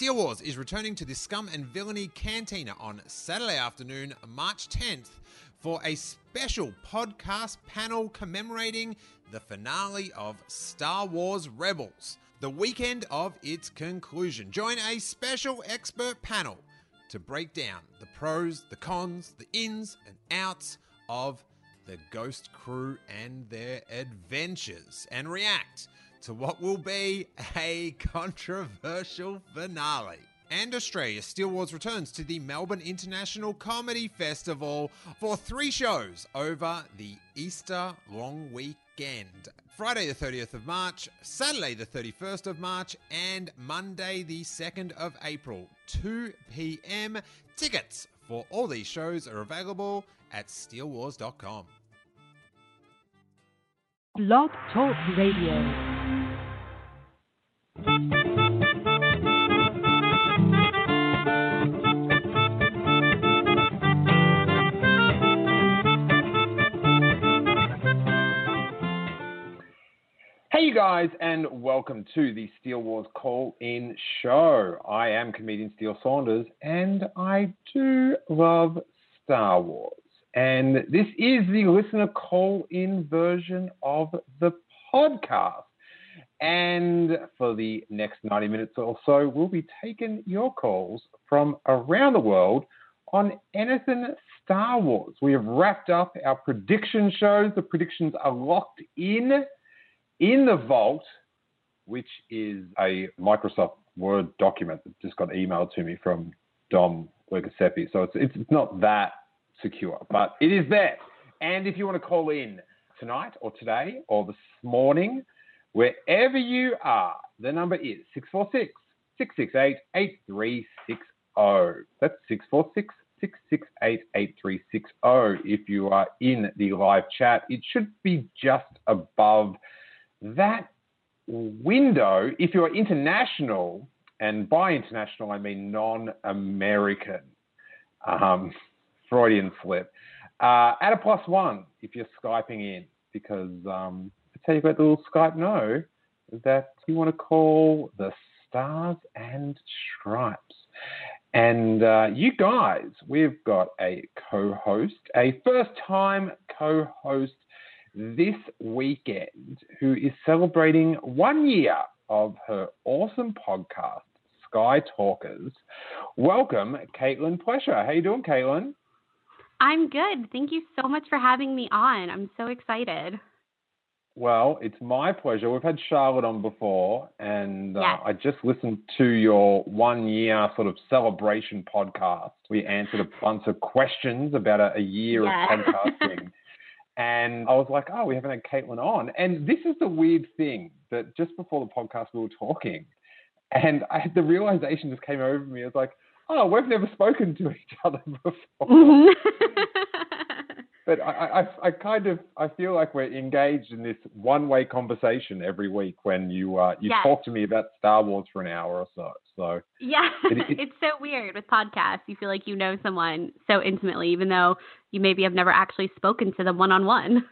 Steele Wars is returning to the Scum and Villainy Cantina on Saturday afternoon, March 10th, for a special podcast panel commemorating the finale of Star Wars Rebels, the weekend of its conclusion. Join a special expert panel to break down the pros, the cons, the ins and outs of the Ghost crew and their adventures and react to what will be a controversial finale. And Australia Steele Wars returns to the Melbourne International Comedy Festival for three shows over the Easter long weekend. Friday the 30th of March, Saturday the 31st of March, and Monday the 2nd of April, 2 p.m. Tickets for all these shows are available at steelwars.com. Blog Talk Radio. Hey, you guys, and welcome to the Steele Wars Call In Show. I am comedian Steele Saunders, and I do love Star Wars. And this is the listener call in version of the podcast. And for the next 90 minutes or so, we'll be taking your calls from around the world on anything Star Wars. We have wrapped up our prediction shows. The predictions are locked in in the vault, which is a Microsoft Word document that just got emailed to me from Dom Lucasepi. So it's, it's not that secure, but it is there. And if you want to call in tonight or today or this morning, wherever you are, the number is 646 668 8360. That's 646 668 8360. If you are in the live chat, it should be just above that window, if you're international, and by international I mean non American, um, Freudian slip, uh, add a plus one if you're Skyping in, because um, tell you about the little Skype no that you want to call the Stars and Stripes. And uh, you guys, we've got a co host, a first time co host this weekend who is celebrating one year of her awesome podcast, Sky Talkers. Welcome, Caitlin Plesher. How you doing, Caitlin? I'm good. Thank you so much for having me on. I'm so excited. Well, it's my pleasure. We've had Charlotte on before, and uh, Yes. I just listened to your one year sort of celebration podcast. We answered a bunch of questions about a, a year Yeah. of podcasting. and I was like, oh, we haven't had Caitlin on. And this is the weird thing that just before the podcast we were talking, and I had the realization just came over me. It's like, oh, we've never spoken to each other before. But I, I, I kind of I feel like we're engaged in this one-way conversation every week when you uh, you Yes. talk to me about Star Wars for an hour or so. So yeah, It- it- it's so weird with podcasts. You feel like you know someone so intimately, even though you maybe have never actually spoken to them one on one.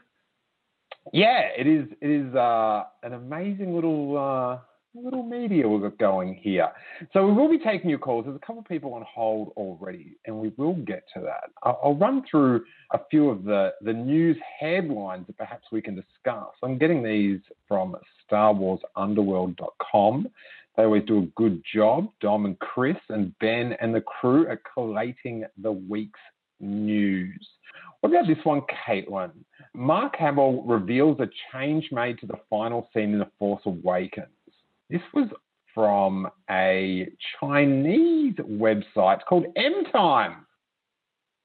yeah, it is it is uh, an amazing little uh, little media we've got going here. So we will be taking your calls. There's a couple of people on hold already, and we will get to that. I'll, I'll run through a few of the the news headlines that perhaps we can discuss. I'm getting these from StarWarsUnderworld.com. They always do a good job. Dom and Chris and Ben and the crew are collating the week's news. What about this one, Caitlin? Mark Hamill reveals a change made to the final scene in The Force Awakens. This was from a Chinese website called M Time.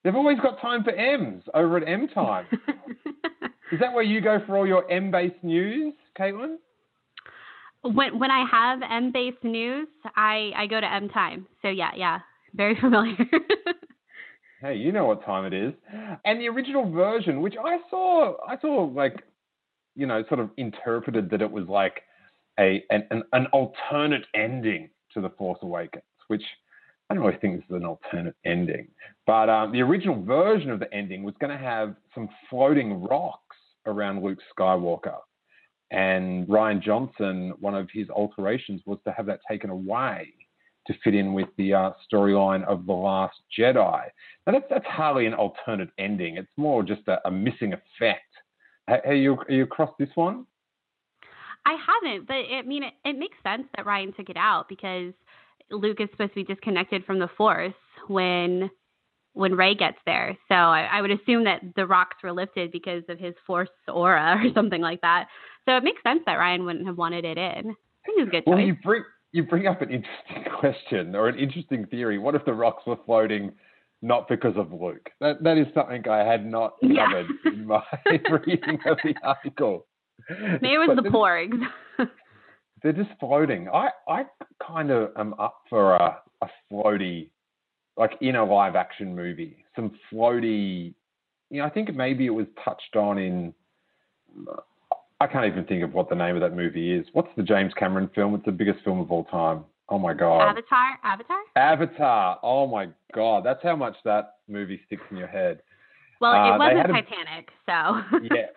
They've always got time for M's over at M Time. Is that where you go for all your M based news, Caitlin? When when I have M based news, I I go to M time. So yeah, yeah, very familiar. hey, you know what time it is. And the original version, which I saw, I saw like, you know, sort of interpreted that it was like a an, an, alternate ending to the Force Awakens, which I don't really think this is an alternate ending. But um, the original version of the ending was going to have some floating rocks around Luke Skywalker. And Rian Johnson, one of his alterations was to have that taken away to fit in with the uh, storyline of The Last Jedi. Now, that's, that's hardly an alternate ending. It's more just a, a missing effect. Are you, are you across this one? I haven't, but it, I mean, it, it makes sense that Rian took it out because Luke is supposed to be disconnected from the Force when when Rey gets there. So I, I, would assume that the rocks were lifted because of his Force aura or something like that. So it makes sense that Rian wouldn't have wanted it in. I think it's a good well, choice. you bring you bring up an interesting question or an interesting theory. What if the rocks were floating not because of Luke? That that is something I had not covered yeah. in my reading of the article. It was the porgs. they're just floating. I, I kind of am up for a, a floaty, like in a live action movie, some floaty. You know, I think maybe it was touched on in. I can't even think of what the name of that movie is. What's the James Cameron film? It's the biggest film of all time. Oh my god. Avatar. Avatar. Avatar. Oh my god, that's how much that movie sticks in your head. Well, it uh, wasn't Titanic, a, so. yeah.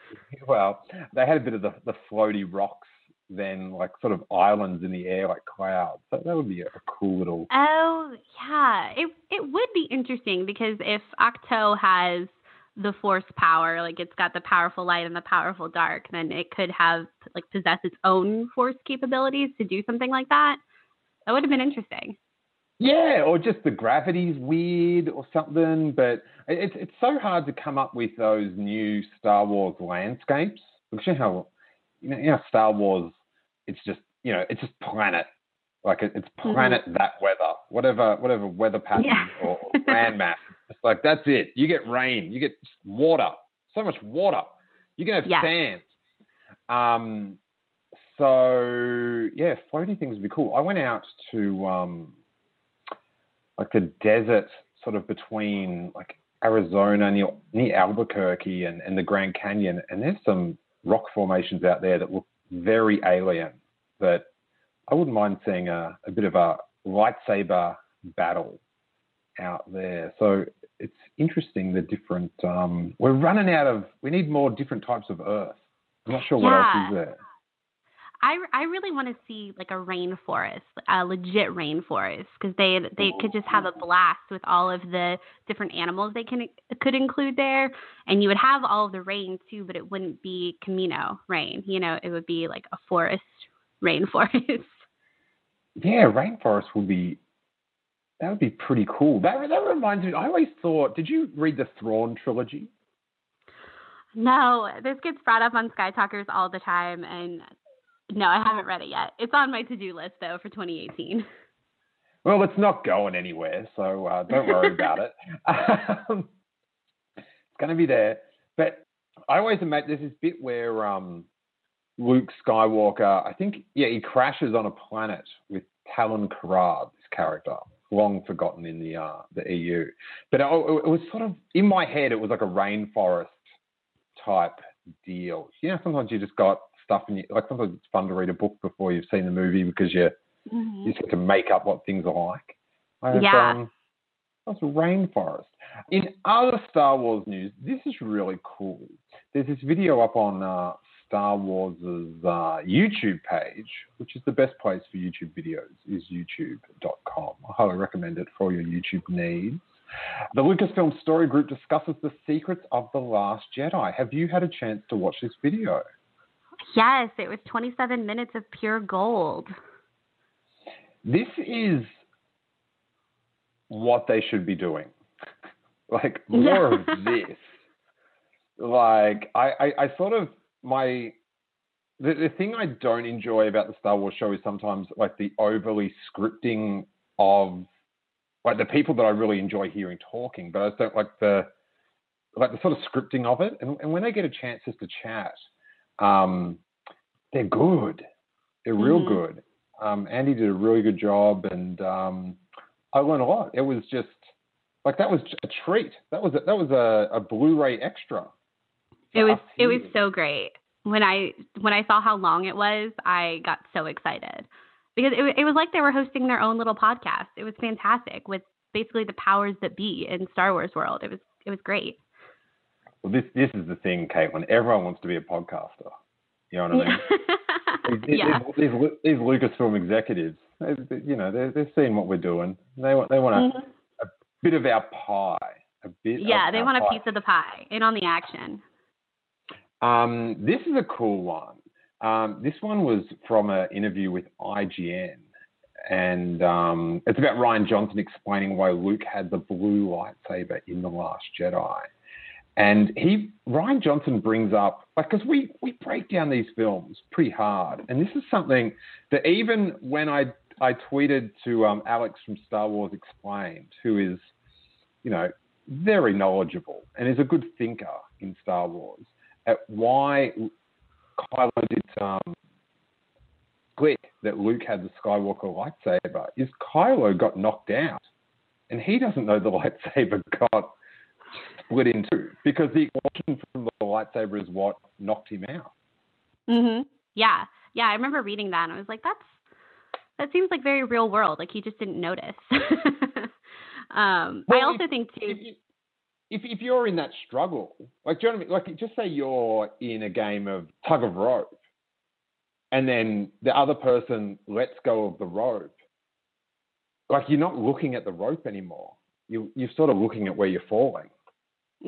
Well, they had a bit of the, the floaty rocks then like sort of islands in the air like clouds. So that would be a cool little. Oh yeah, it it would be interesting because if Ahch-To has the force power, like it's got the powerful light and the powerful dark, then it could have like possess its own force capabilities to do something like that. That would have been interesting. Yeah, or just the gravity's weird or something. But it's it's so hard to come up with those new Star Wars landscapes. Because you know how you know, you know Star Wars it's just you know it's just planet like it's mm-hmm. planet mm-hmm. that weather whatever whatever weather pattern yeah. or, or land mass it's like that's it you get rain you get water so much water you can have yeah. sand um so yeah floating things would be cool i went out to um like the desert sort of between like arizona near, near albuquerque and, and the grand canyon and there's some rock formations out there that look very alien that I wouldn't mind seeing a, a bit of a lightsaber battle out there. So it's interesting the different. Um, we're running out of. We need more different types of Earth. I'm not sure what else is there. I, I really want to see like a rainforest, a legit rainforest, because they they could just have a blast with all of the different animals they can could include there, and you would have all of the rain too, but it wouldn't be Kamino rain. You know, it would be like a forest rainforest. Yeah, rainforest would be that would be pretty cool. That that reminds me. I always thought. Did you read the Thrawn trilogy? No, this gets brought up on Sky Talkers all the time, and no, I haven't read it yet. It's on my to do list though for 2018. Well, it's not going anywhere, so uh, don't worry about it. Um, it's going to be there. But I always imagine there's this bit where um, Luke Skywalker, I think, yeah, he crashes on a planet with Talon Karrde, this character, long forgotten in the uh, the EU. But it, it was sort of in my head, it was like a rainforest type deal. You know, sometimes you just got stuff and you, like sometimes it's fun to read a book before you've seen the movie because you mm-hmm. you just get to make up what things are like. Yeah. Um, that's rainforest. In other Star Wars news, this is really cool. There's this video up on uh, Star Wars' uh, YouTube page, which is the best place for YouTube videos, is youtube.com. I highly recommend it for your YouTube needs. The Lucasfilm Story Group discusses the secrets of The Last Jedi. Have you had a chance to watch this video? Yes, it was 27 minutes of pure gold. This is what they should be doing. like more of this. Like I, I, I sort of my the, the thing I don't enjoy about the Star Wars show is sometimes like the overly scripting of like the people that I really enjoy hearing talking, but I just don't like the like the sort of scripting of it. And, and when they get a chance just to chat, um, they're good. They're real Mhm. good. Um, Andy did a really good job, and um, I learned a lot. It was just like that was a treat. That was a, that was a, a Blu-ray extra. It was it was so great. When I when I saw how long it was, I got so excited because it it was like they were hosting their own little podcast. It was fantastic with basically the powers that be in Star Wars world. It was it was great. Well, this this is the thing, Caitlin. Everyone wants to be a podcaster. You know what I mean? These, yeah. these, these, these Lucasfilm executives, they, you know, they're, they're seeing what we're doing. They want they want a, Mhm. bit of our pie, a bit. Yeah, they want a piece of the pie and on the action. Um, this is a cool one. Um, this one was from an interview with IGN, and um, it's about Rian Johnson explaining why Luke had the blue lightsaber in the Last Jedi. And he, Rian Johnson, brings up like because we we break down these films pretty hard, and this is something that even when I I tweeted to um, Alex from Star Wars Explained, who is, you know, very knowledgeable and is a good thinker in Star Wars, at why Kylo did um, click that Luke had the Skywalker lightsaber is Kylo got knocked out, and he doesn't know the lightsaber got split in two because the explosion from the lightsaber is what knocked him out. Mhm. Yeah. Yeah, I remember reading that and I was like that's that seems like very real world. Like he just didn't notice. um I Well, also think too If, you, if if you're in that struggle, like do you know what I mean? Like just say you're in a game of tug of rope, and then the other person lets go of the rope. Like you're not looking at the rope anymore. You you're sort of looking at where you're falling.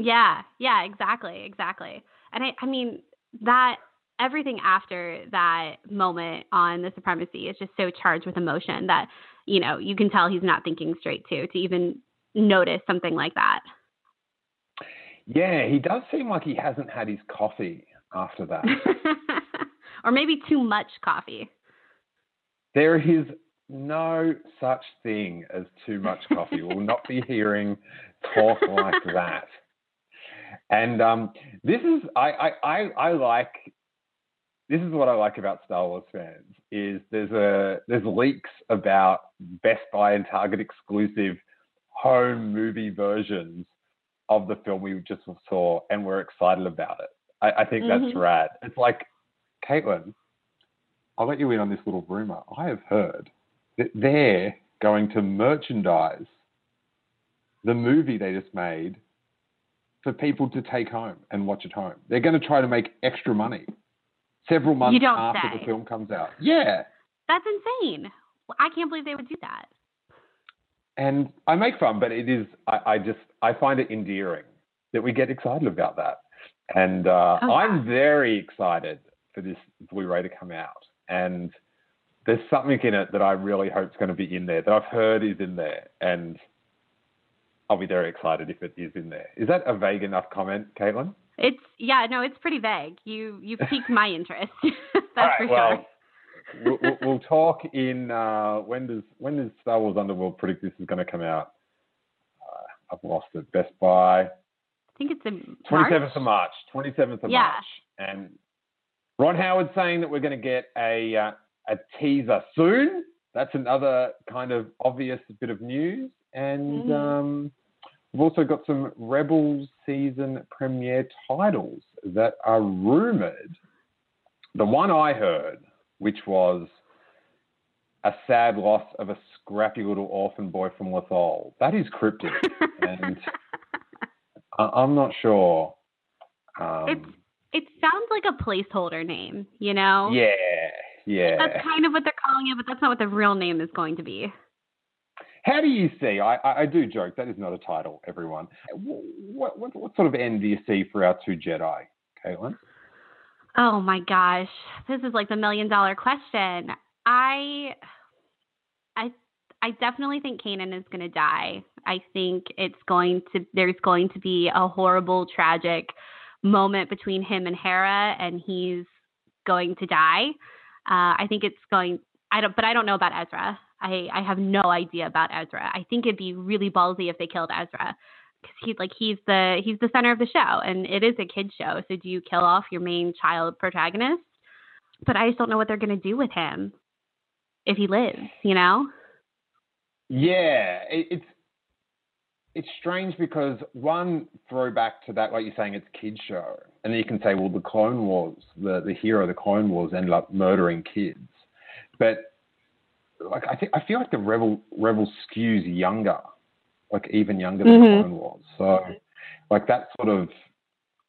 Yeah, yeah, exactly, exactly. And I, I mean that everything after that moment on the supremacy is just so charged with emotion that you know you can tell he's not thinking straight too to even notice something like that. Yeah, he does seem like he hasn't had his coffee after that. or maybe too much coffee. there is no such thing as too much coffee. we'll not be hearing talk like that. And um, this is I, I, I, I like this is what I like about Star Wars fans is there's a there's leaks about Best Buy and Target exclusive home movie versions of the film we just saw, and we're excited about it. I, I think that's Mhm. rad. It's like, Caitlin, I'll let you in on this little rumor. I have heard that they're going to merchandise the movie they just made for people to take home and watch at home. They're going to try to make extra money several months after say. the film comes out. Yeah. That's insane. I can't believe they would do that. And I make fun, but it is, I, I just, I find it endearing that we get excited about that. And uh, Oh. I'm very excited for this Blu ray to come out. And there's something in it that I really hope is going to be in there that I've heard is in there. And I'll be very excited if it is in there. Is that a vague enough comment, Caitlin? It's yeah, no, it's pretty vague. You you piqued my interest. That's right, for well, sure. we'll, we'll, talk in uh, when does when does Star Wars Underworld predict this is going to come out? Uh, I've lost it. Best Buy, I think it's in twenty seventh of March. Twenty seventh of Yeah. March, and Ron Howard saying that we're going to get a uh, a teaser soon. That's another kind of obvious bit of news, and Mhm. um, we've also got some Rebels season premiere titles that are rumored. The one I heard, which was a sad loss of a scrappy little orphan boy from Lothal. That is cryptic, and I- I'm not sure. Um, It's- It sounds like a placeholder name, you know? yeah, yeah. That's kind of what they're calling it, but that's not what the real name is going to be. How do you see? I, I, do joke that is not a title, everyone. What, what, what sort of end do you see for our two Jedi, Caitlin? Oh my gosh. This is like the million dollar question. I I I definitely think Kanan is going to die. I think it's going to there's going to be a horrible tragic moment between him and Hera and he's going to die. Uh, I think it's going I don't but I don't know about Ezra. I I have no idea about Ezra. I think it'd be really ballsy if they killed Ezra because he's like he's the he's the center of the show and it is a kid show so do you kill off your main child protagonist but I just don't know what they're going to do with him if he lives, you know? Yeah, it, it's it's strange because one throwback to that, like you're saying, it's kids show, and then you can say, well, the Clone Wars, the the hero of the Clone Wars ended up murdering kids, but like I think I feel like the Rebel Rebel skews younger, like even younger than mm-hmm. Clone Wars. So like that sort of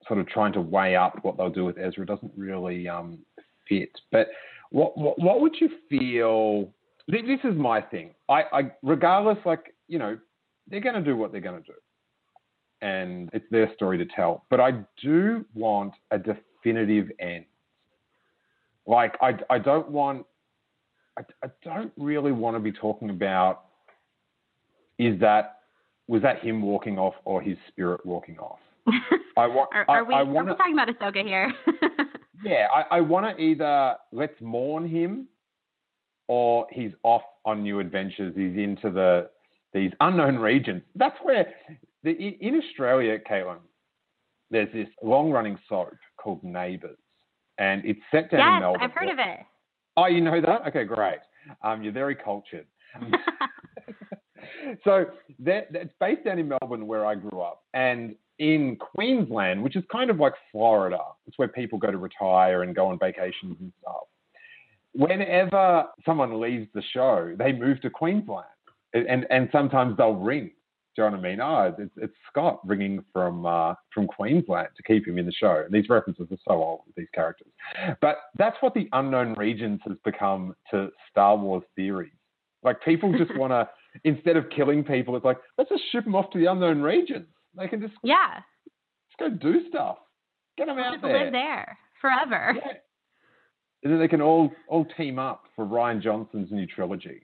sort of trying to weigh up what they'll do with Ezra doesn't really um, fit. But what, what what would you feel? This is my thing. I, I regardless, like you know, they're going to do what they're going to do, and it's their story to tell. But I do want a definitive end. Like I I don't want I, I don't really want to be talking about is that was that him walking off or his spirit walking off. I want. are, are, we? I wanna, are we talking about Ahsoka here? yeah, I, I want to either let's mourn him, or he's off on new adventures. He's into the these unknown regions. That's where the, in Australia, Caitlin, there's this long-running soap called Neighbours, and it's set down yes, in Melbourne. I've heard of it. Oh, you know that? Okay, great. Um, you're very cultured. so that, that's based down in Melbourne, where I grew up, and in Queensland, which is kind of like Florida. It's where people go to retire and go on vacations and stuff. Whenever someone leaves the show, they move to Queensland, and and sometimes they'll ring. Do you know what I mean? Oh, it's, it's Scott ringing from uh, from Queensland to keep him in the show. And these references are so old with these characters, but that's what the unknown regions has become to Star Wars theories. Like people just want to instead of killing people, it's like let's just ship them off to the unknown regions. They can just yeah, just go do stuff. Get them out just there. Live there forever. Yeah. And then they can all all team up for Rian Johnson's new trilogy.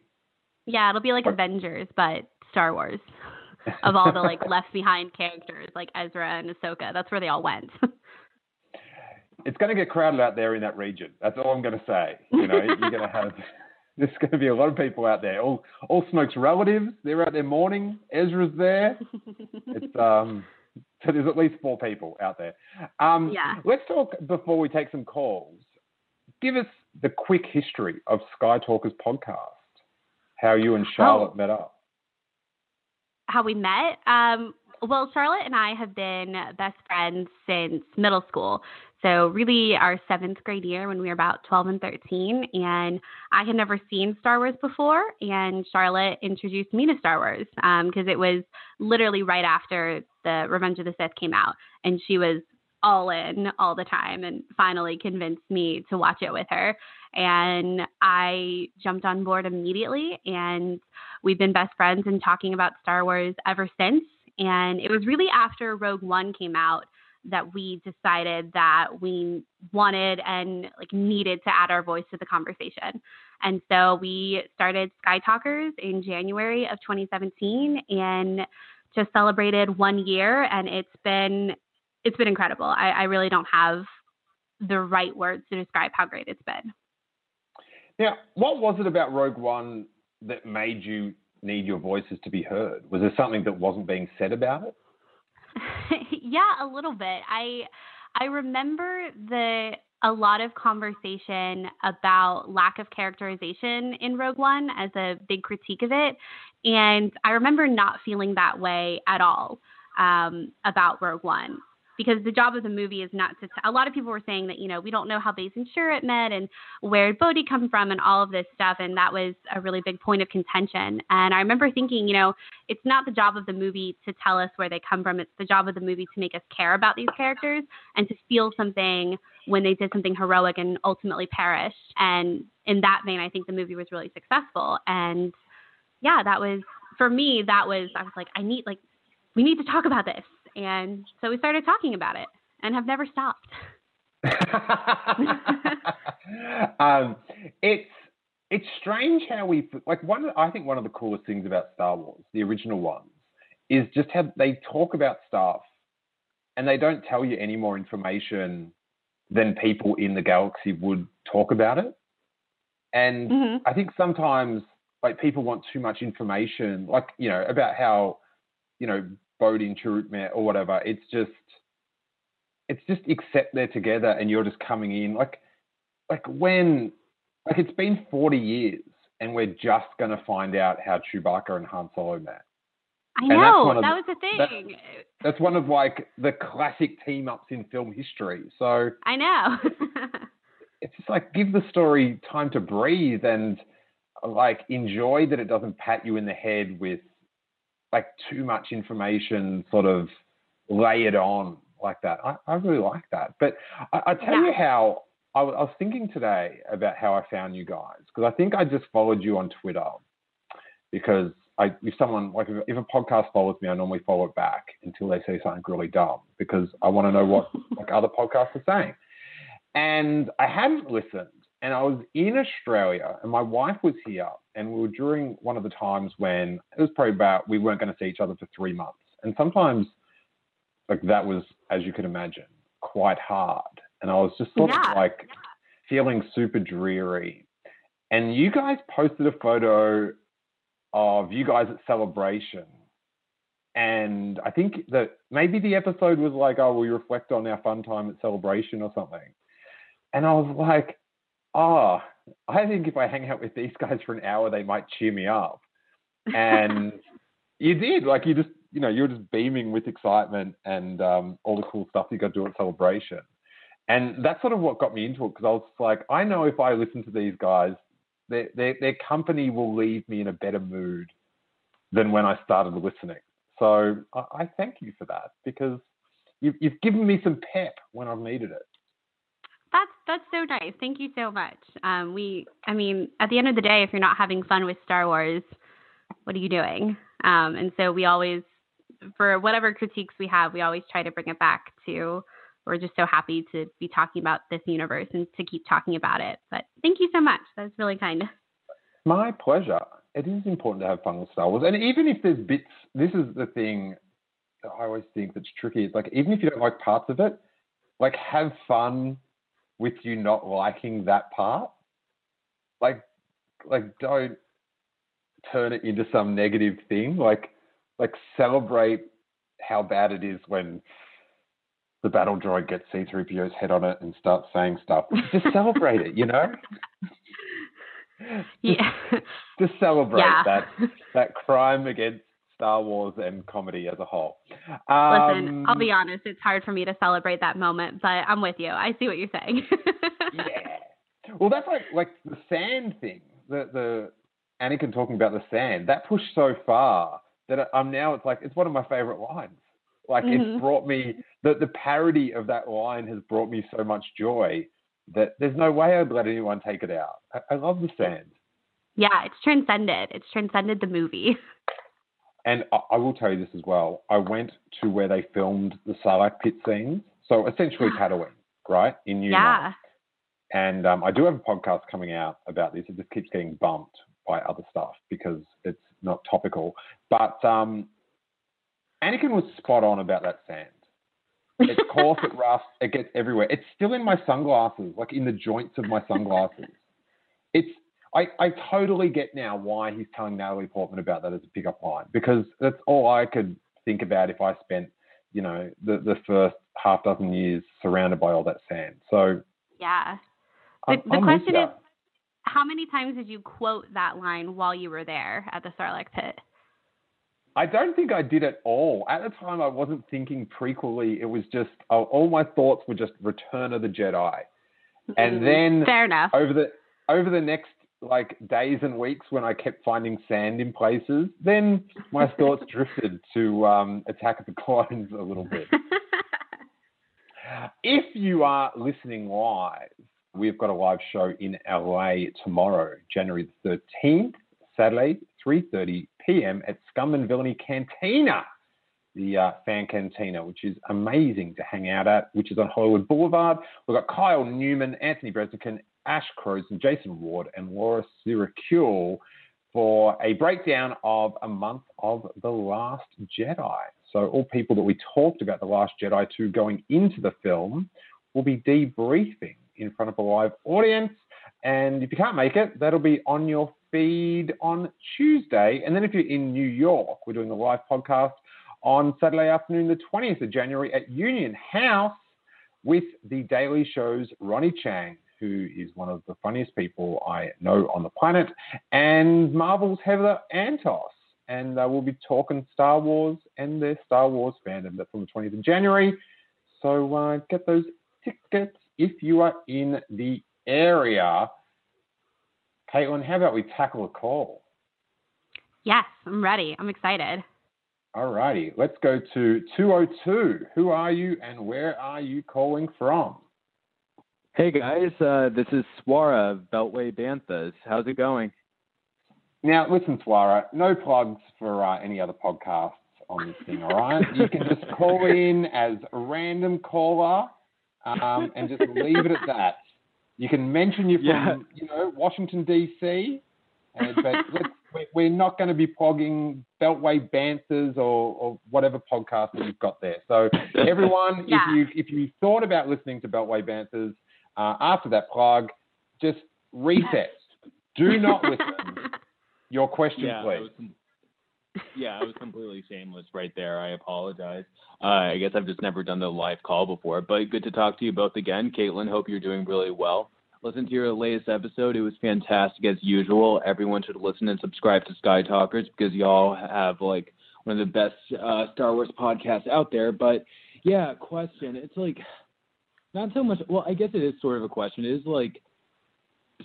Yeah, it'll be like Avengers, but Star Wars. of all the like left behind characters like Ezra and Ahsoka, that's where they all went. it's going to get crowded out there in that region. That's all I'm going to say. You know, you're going to have there's going to be a lot of people out there. All all Snoke's relatives, they're out there mourning. Ezra's there. it's um, so there's at least four people out there. Um, yeah. Let's talk before we take some calls. Give us the quick history of Sky Talkers podcast. How you and Charlotte oh. met up. How we met? Um, well, Charlotte and I have been best friends since middle school. So, really, our seventh grade year when we were about 12 and 13. And I had never seen Star Wars before. And Charlotte introduced me to Star Wars because um, it was literally right after the Revenge of the Sith came out. And she was all in all the time and finally convinced me to watch it with her. And I jumped on board immediately. And we've been best friends and talking about Star Wars ever since. And it was really after Rogue One came out that we decided that we wanted and like needed to add our voice to the conversation. And so we started Sky Talkers in January of 2017 and just celebrated one year and it's been it's been incredible. I, I really don't have the right words to describe how great it's been. Now, what was it about Rogue One that made you need your voices to be heard? Was there something that wasn't being said about it? yeah, a little bit. I I remember the a lot of conversation about lack of characterization in Rogue One as a big critique of it, and I remember not feeling that way at all um, about Rogue One because the job of the movie is not to. T- a lot of people were saying that you know we don't know how Baze and Chirrut met and where Bodhi come from and all of this stuff, and that was a really big point of contention. And I remember thinking, you know, it's not the job of the movie to tell us where they come from. It's the job of the movie to make us care about these characters and to feel something when they did something heroic and ultimately perished. And in that vein, I think the movie was really successful. And yeah, that was for me. That was I was like, I need like we need to talk about this and so we started talking about it and have never stopped. um, it's it's strange how we like one. I think one of the coolest things about Star Wars, the original ones, is just how they talk about stuff, and they don't tell you any more information than people in the galaxy would talk about it. And mm-hmm. I think sometimes like people want too much information, like you know about how you know boating Chirrut or whatever. It's just it's just accept they're together and you're just coming in. Like like when like it's been 40 years and we're just going to find out how Chewbacca and Han Solo met. I know that the, was the thing. That's, that's, one of like the classic team ups in film history. So I know. it's just like give the story time to breathe and like enjoy that it doesn't pat you in the head with like too much information sort of layered on like that. I, I really like that. But I, I tell yeah. you how I, I was thinking today about how I found you guys because I think I just followed you on Twitter because I, if someone like if, if, a podcast follows me, I normally follow it back until they say something really dumb because I want to know what like other podcasts are saying. And I hadn't listened, and I was in Australia, and my wife was here, and we were during one of the times when it was probably about we weren't going to see each other for three months, and sometimes like that was, as you can imagine, quite hard and I was just sort yeah. of like feeling super dreary. And you guys posted a photo of you guys at celebration. And I think that maybe the episode was like, oh, we reflect on our fun time at celebration or something. And I was like, oh, I think if I hang out with these guys for an hour, they might cheer me up. And you did. Like you just, you know, you were just beaming with excitement and um, all the cool stuff you got to do at celebration. And that's sort of what got me into it because I was like, I know if I listen to these guys, their, their, their company will leave me in a better mood than when I started listening. So I, I thank you for that because you've, you've given me some pep when I've needed it. That's that's so nice. Thank you so much. Um, we, I mean, at the end of the day, if you're not having fun with Star Wars, what are you doing? Um, and so we always, for whatever critiques we have, we always try to bring it back to we're just so happy to be talking about this universe and to keep talking about it. But thank you so much. That's really kind. My pleasure. It is important to have fun with Star Wars. And even if there's bits, this is the thing I always think that's tricky. It's like, even if you don't like parts of it, like have fun with you not liking that part. Like, like don't turn it into some negative thing. Like, like celebrate how bad it is when the battle droid gets C3PO's head on it and starts saying stuff. Just celebrate it, you know? Yeah. Just celebrate yeah. that that crime against Star Wars and comedy as a whole. Um, Listen, I'll be honest, it's hard for me to celebrate that moment, but I'm with you. I see what you're saying. yeah. Well, that's like like the sand thing. The the Anakin talking about the sand that pushed so far that I'm now it's like it's one of my favorite lines. Like mm-hmm. it's brought me the the parody of that line has brought me so much joy that there's no way I'd let anyone take it out. I, I love the sand. Yeah, it's transcended. It's transcended the movie. And I, I will tell you this as well. I went to where they filmed the Sarlacc pit scenes, so essentially Tatooine, right in New Yeah. And um, I do have a podcast coming out about this. It just keeps getting bumped by other stuff because it's not topical. But um, Anakin was spot on about that sand. It's coarse, it rusts, it gets everywhere. It's still in my sunglasses, like in the joints of my sunglasses. It's I, I totally get now why he's telling Natalie Portman about that as a pickup line because that's all I could think about if I spent, you know, the, the first half dozen years surrounded by all that sand. So yeah, the, I'm, the I'm question is, how many times did you quote that line while you were there at the Sarlacc pit? I don't think I did at all. At the time, I wasn't thinking prequely. It was just uh, all my thoughts were just Return of the Jedi, and mm-hmm. then fair enough. Over the over the next like days and weeks, when I kept finding sand in places, then my thoughts drifted to um, Attack of the Clones a little bit. if you are listening live, we've got a live show in LA tomorrow, January the 13th, Saturday, 3:30 p.m. at Scum and Villainy Cantina, the uh, fan cantina, which is amazing to hang out at, which is on Hollywood Boulevard. We've got Kyle Newman, Anthony Breznican, Ash and Jason Ward, and Laura Syracuse for a breakdown of a month of The Last Jedi. So, all people that we talked about The Last Jedi to going into the film will be debriefing in front of a live audience. And if you can't make it, that'll be on your feed on Tuesday. And then if you're in New York, we're doing a live podcast on Saturday afternoon, the 20th of January at Union House with the Daily Show's Ronny Chieng, who is one of the funniest people I know on the planet, and Marvel's Heather Antos. And uh, we'll be talking Star Wars and their Star Wars fandom. That's on the 20th of January. So uh, get those tickets if you are in the area. Caitlin, how about we tackle a call? Yes, I'm ready. I'm excited. All righty, let's go to 202. Who are you and where are you calling from? Hey guys, uh, this is Swara of Beltway Banthas. How's it going? Now, listen, Swara, no plugs for uh, any other podcasts on this thing, all right? you can just call in as a random caller um, and just leave it at that. You can mention you're from, Yeah. you know, Washington, D.C., uh, but we- we're not going to be plugging Beltway Banthas or, or whatever podcast that you've got there. So, everyone, Yeah. if you if you thought about listening to Beltway Banthas uh, after that plug, just reset. Do not listen. Your question, yeah, please. was com- yeah, I was completely shameless right there. I apologize. Uh, I guess I've just never done the live call before, but good to talk to you both again. Caitlin, hope you're doing really well. Listen to your latest episode. It was fantastic as usual. Everyone should listen and subscribe to Sky Talkers because y'all have like one of the best uh, Star Wars podcasts out there. But yeah, question. It's like not so much. Well, I guess it is sort of a question. It is like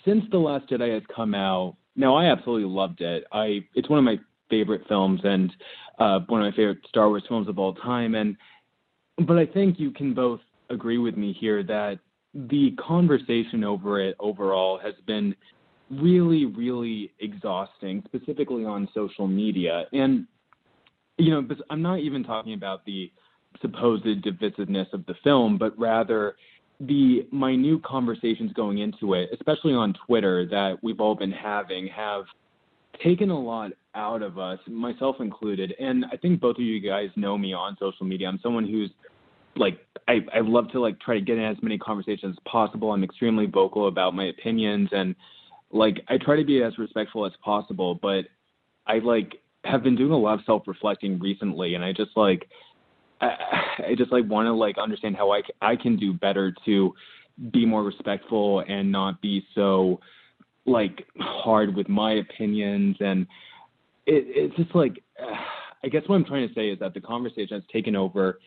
since the Last Jedi has come out. Now, I absolutely loved it. I it's one of my favorite films and uh, one of my favorite Star Wars films of all time. And but I think you can both agree with me here that the conversation over it overall has been really, really exhausting, specifically on social media. And you know, I'm not even talking about the supposed divisiveness of the film, but rather the minute conversations going into it, especially on Twitter, that we've all been having, have taken a lot out of us, myself included. And I think both of you guys know me on social media. I'm someone who's like I, I love to like try to get in as many conversations as possible. I'm extremely vocal about my opinions and like I try to be as respectful as possible, but I like have been doing a lot of self reflecting recently and I just like I, I just like want to like understand how I, I can do better to be more respectful and not be so like hard with my opinions. And it, it's just like I guess what I'm trying to say is that the conversation has taken over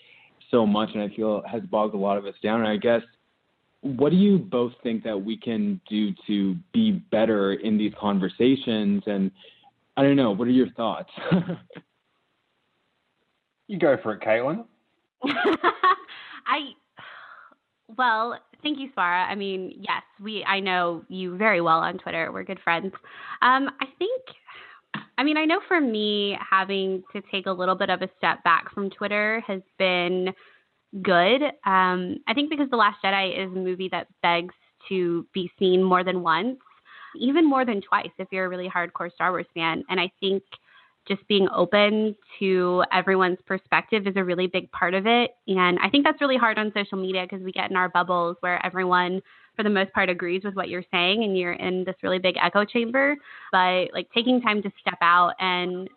so much and I feel has bogged a lot of us down. And I guess what do you both think that we can do to be better in these conversations? And I don't know what are your thoughts You go for it, Caitlin. I well, thank you, Swara. I mean, yes, we I know you very well on Twitter. We're good friends. Um, I think I mean, I know for me having to take a little bit of a step back from Twitter has been good. Um, I think because The Last Jedi is a movie that begs to be seen more than once, even more than twice if you're a really hardcore Star Wars fan. And I think just being open to everyone's perspective is a really big part of it. And I think that's really hard on social media because we get in our bubbles where everyone, for the most part, agrees with what you're saying and you're in this really big echo chamber. But like taking time to step out and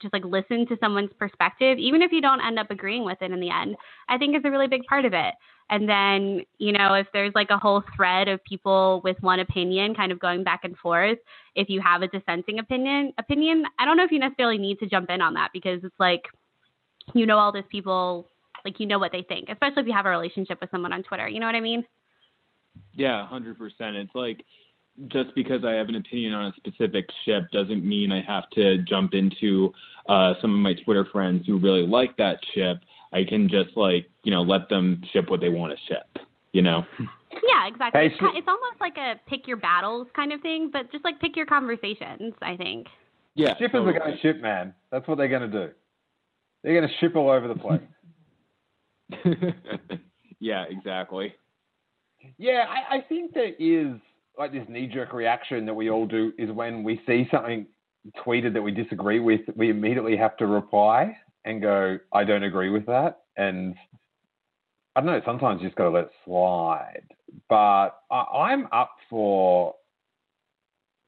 just like listen to someone's perspective, even if you don't end up agreeing with it in the end, I think is a really big part of it. And then, you know, if there's like a whole thread of people with one opinion kind of going back and forth, if you have a dissenting opinion opinion, I don't know if you necessarily need to jump in on that because it's like you know all those people like you know what they think, especially if you have a relationship with someone on Twitter. You know what I mean? Yeah, hundred percent. It's like just because I have an opinion on a specific ship doesn't mean I have to jump into uh, some of my Twitter friends who really like that ship. I can just like you know let them ship what they want to ship. You know. Yeah, exactly. Hey, it's, so- it's almost like a pick your battles kind of thing, but just like pick your conversations. I think. Yeah. Shippers are going to ship, man. That's what they're going to do. They're going to ship all over the place. yeah, exactly. yeah, I, I think there is like this knee jerk reaction that we all do is when we see something tweeted that we disagree with, we immediately have to reply and go, I don't agree with that. And I don't know, sometimes you just got to let it slide. But I, I'm up for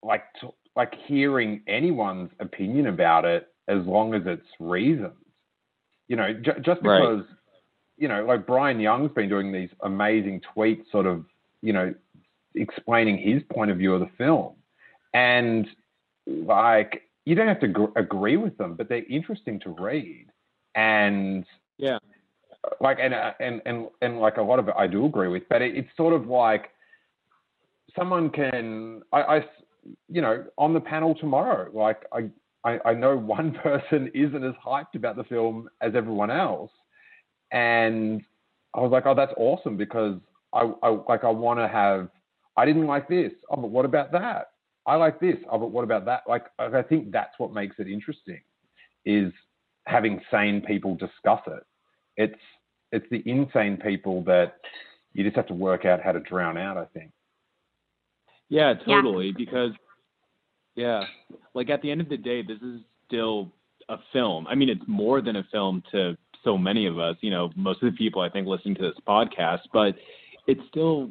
like t- like hearing anyone's opinion about it as long as it's reasons. You know, j- just Right. because you know, like Bryan Young's been doing these amazing tweets, sort of, you know, explaining his point of view of the film, and like you don't have to gr- agree with them, but they're interesting to read, and yeah, like and uh, and and and like a lot of it I do agree with, but it, it's sort of like someone can I, I you know on the panel tomorrow, like I, I I know one person isn't as hyped about the film as everyone else, and I was like, oh, that's awesome because I, I like I want to have. I didn't like this. Oh, but what about that? I like this. Oh, but what about that? Like I think that's what makes it interesting, is having sane people discuss it. It's it's the insane people that you just have to work out how to drown out. I think. Yeah, totally. Yeah. Because yeah, like at the end of the day, this is still a film. I mean, it's more than a film to so many of us. You know, most of the people I think listening to this podcast, but it's still,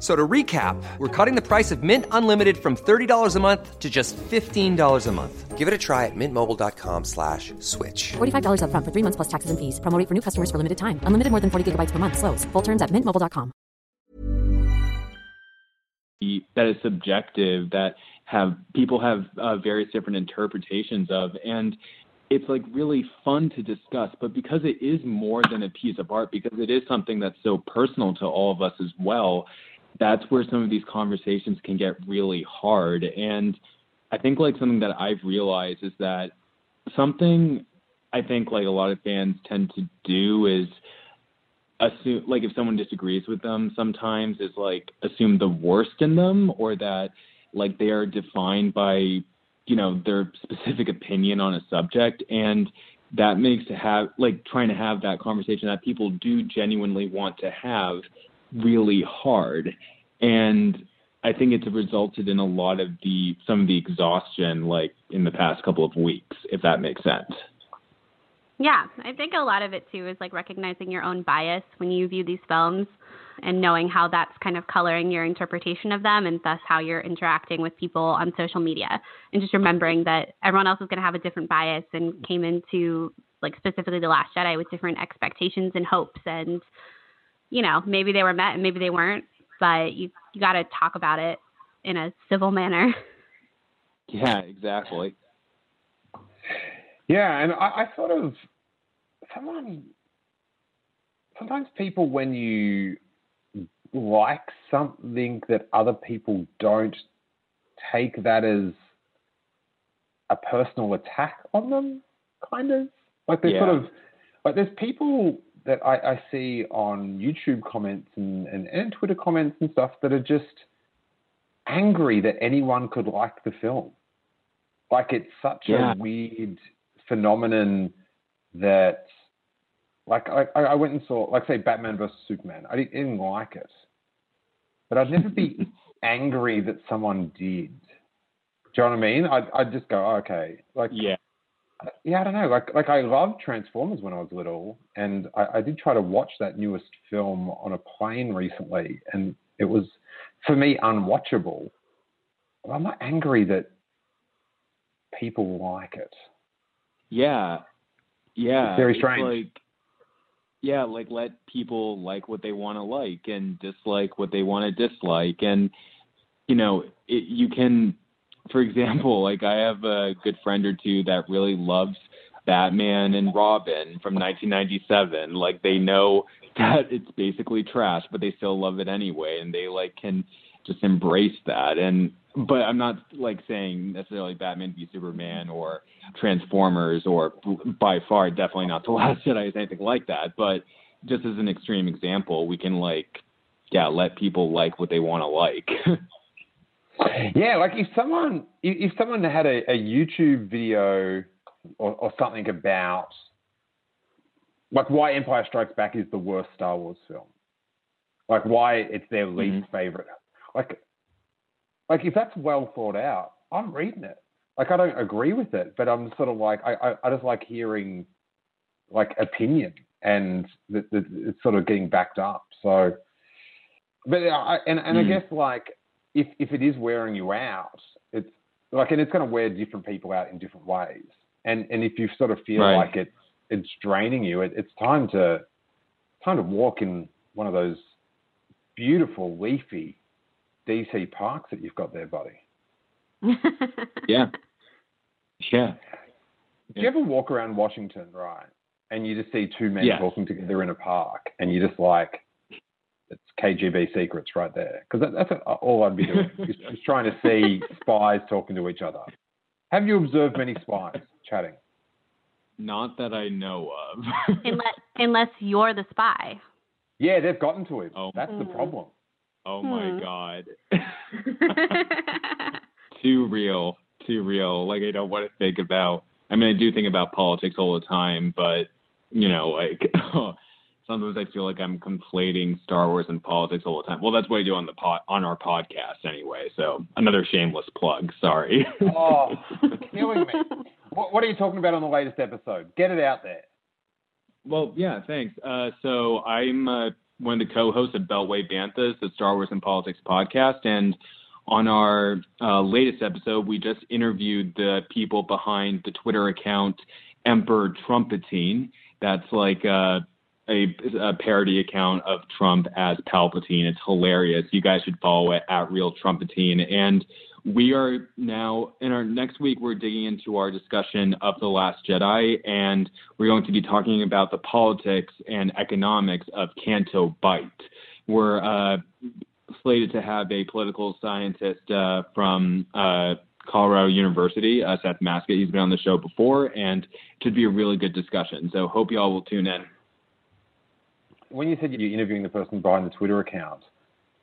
So to recap, we're cutting the price of Mint Unlimited from $30 a month to just $15 a month. Give it a try at mintmobile.com slash switch. $45 up front for three months plus taxes and fees. Promoting for new customers for limited time. Unlimited more than 40 gigabytes per month. Slows. Full terms at mintmobile.com. That is subjective, that have people have uh, various different interpretations of. And it's like really fun to discuss, but because it is more than a piece of art, because it is something that's so personal to all of us as well, that's where some of these conversations can get really hard. And I think like something that I've realized is that something I think like a lot of fans tend to do is assume like if someone disagrees with them sometimes is like assume the worst in them or that like they are defined by you know their specific opinion on a subject and that makes to have like trying to have that conversation that people do genuinely want to have really hard. And I think it's resulted in a lot of the some of the exhaustion like in the past couple of weeks, if that makes sense. Yeah, I think a lot of it too is like recognizing your own bias when you view these films and knowing how that's kind of coloring your interpretation of them and thus how you're interacting with people on social media. And just remembering that everyone else is going to have a different bias and came into like specifically The Last Jedi with different expectations and hopes and you know, maybe they were met and maybe they weren't, but you you got to talk about it in a civil manner. Yeah, exactly. Yeah, and I, I sort of someone sometimes people when you like something that other people don't take that as a personal attack on them, kind of like they yeah. sort of like there's people that I, I see on YouTube comments and, and, and Twitter comments and stuff that are just angry that anyone could like the film. Like it's such yeah. a weird phenomenon that, like, I, I went and saw, like, say, Batman versus Superman. I didn't, didn't like it, but I'd never be angry that someone did. Do you know what I mean? I'd, I'd just go, oh, okay, like, yeah, yeah, I don't know. Like like I loved Transformers when I was little, and I, I did try to watch that newest film on a plane recently, and it was for me unwatchable. I'm not angry that people like it. Yeah, yeah. It's very strange. It's like, yeah, like let people like what they want to like and dislike what they want to dislike, and you know, it, you can for example, like I have a good friend or two that really loves Batman and Robin from 1997. Like they know that it's basically trash, but they still love it anyway, and they like can just embrace that. And but I'm not like saying necessarily Batman v Superman or Transformers or by far definitely not The Last Jedi is anything like that. But just as an extreme example, we can like yeah let people like what they want to like. Yeah, like if someone if someone had a, a YouTube video or, or, something about like why Empire Strikes Back is the worst Star Wars film, like why it's their least mm-hmm. favorite, like like if that's well thought out, I'm reading it. Like I don't agree with it, but I'm sort of like I I, I just like hearing like opinion and that it's sort of getting backed up. So, but I, and and mm. I guess like if if it is wearing you out, it's like and it's going to wear different people out in different ways. And and if you sort of feel right. like it's it's draining you, it, it's time to time to walk in one of those beautiful leafy DC parks that you've got there, buddy. yeah. Yeah. Do you ever walk around Washington, right, and you just see two men talking together in a park, and you're just like, it's KGB secrets right there, because that, that's all I'd be doing, just, just trying to see spies talking to each other. Have you observed many spies chatting? Not that I know of. unless, unless you're the spy. Yeah, they've gotten to him. Oh. That's the hmm. problem. Oh my hmm. god. Too real. Too real. Like I don't want to think about I mean I do think about politics all the time, but you know, like sometimes I feel like I'm conflating Star Wars and politics all the time. Well, that's what I do on the pod, on our podcast anyway. So another shameless plug. Sorry. oh, killing me. What, what, are you talking about on the latest episode? Get it out there. Well, yeah, thanks. Uh, so I'm uh, one of the co-hosts of Beltway Banthas, the Star Wars and Politics podcast, and on our uh, latest episode, we just interviewed the people behind the Twitter account Emperor Trumpatine. That's like uh, a, a, parody account of Trump as Palpatine. It's hilarious. You guys should follow it at Real Trumpatine. And we are now in our next week. We're digging into our discussion of the Last Jedi, and we're going to be talking about the politics and economics of Canto Bight. We're uh, slated to have a political scientist uh, from uh, Colorado University, uh, Seth Masket. He's been on the show before, and it should be a really good discussion. So hope you all will tune in. When you said you're interviewing the person behind the Twitter account,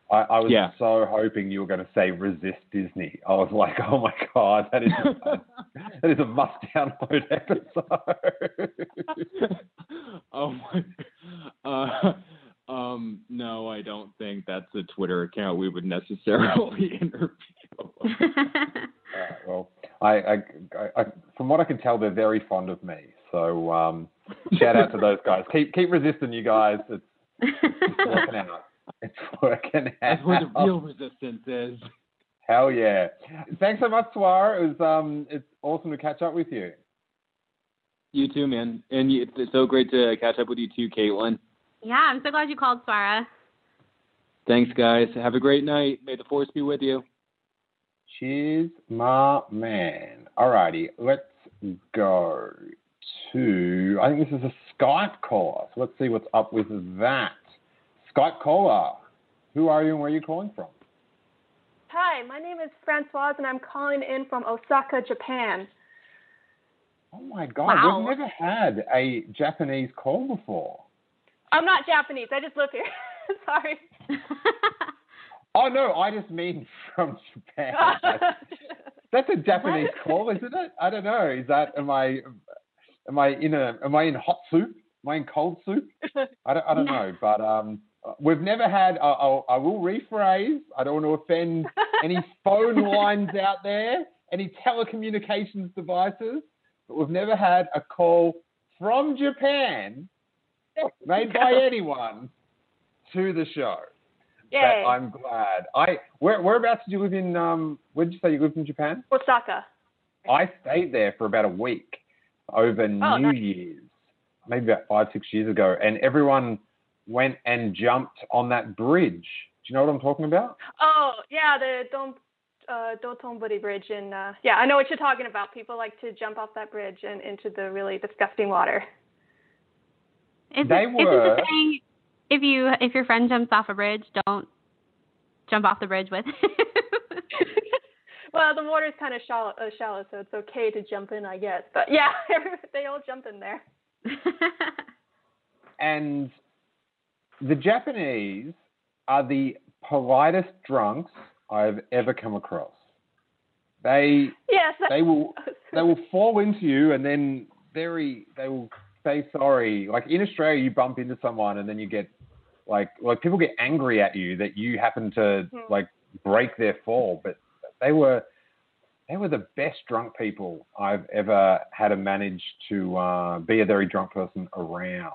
I, I was yeah. so hoping you were going to say resist Disney. I was like, oh my god, that is a, that is a must download episode. oh my. Uh, um, no, I don't think that's a Twitter account we would necessarily interview. well, I, I, I, from what I can tell, they're very fond of me. So um, shout out to those guys. Keep keep resisting, you guys. It's, it's working out. It's working out. That's where the real resistance is. Hell yeah! Thanks so much, Swara. It was um, it's awesome to catch up with you. You too, man. And it's so great to catch up with you too, Caitlin. Yeah, I'm so glad you called, Swara. Thanks, guys. Have a great night. May the force be with you. Cheers, my man. Alrighty, let's go to. I think this is a Skype caller. So let's see what's up with that. Skype caller. Who are you and where are you calling from? Hi, my name is Francoise and I'm calling in from Osaka, Japan. Oh my God, wow. we've never had a Japanese call before. I'm not Japanese. I just live here. Sorry. oh no, I just mean from Japan. That's a Japanese call, isn't it? I don't know. Is that am I am I in a am I in hot soup? Am I in cold soup? I don't I don't know, but um, we've never had. I, I will rephrase. I don't want to offend any phone lines out there, any telecommunications devices, but we've never had a call from Japan made by anyone to the show. Yay. I'm glad. I where whereabouts did you live in? Um, where did you say you lived in Japan? Osaka. I stayed there for about a week over oh, New nice. Year's, maybe about five six years ago, and everyone went and jumped on that bridge. Do you know what I'm talking about? Oh yeah, the Don uh, Dotonbori Bridge, and uh, yeah, I know what you're talking about. People like to jump off that bridge and into the really disgusting water. Is they it, were. Is saying if you if your friend jumps off a bridge, don't jump off the bridge with. well, the water's kind of shallow, uh, shallow, so it's okay to jump in, I guess. But yeah, they all jump in there. and the Japanese are the politest drunks I've ever come across. They yes, they will they will fall into you and then very they will say sorry. Like in Australia, you bump into someone and then you get like like people get angry at you that you happen to mm. like break their fall. But they were they were the best drunk people I've ever had to manage to uh, be a very drunk person around.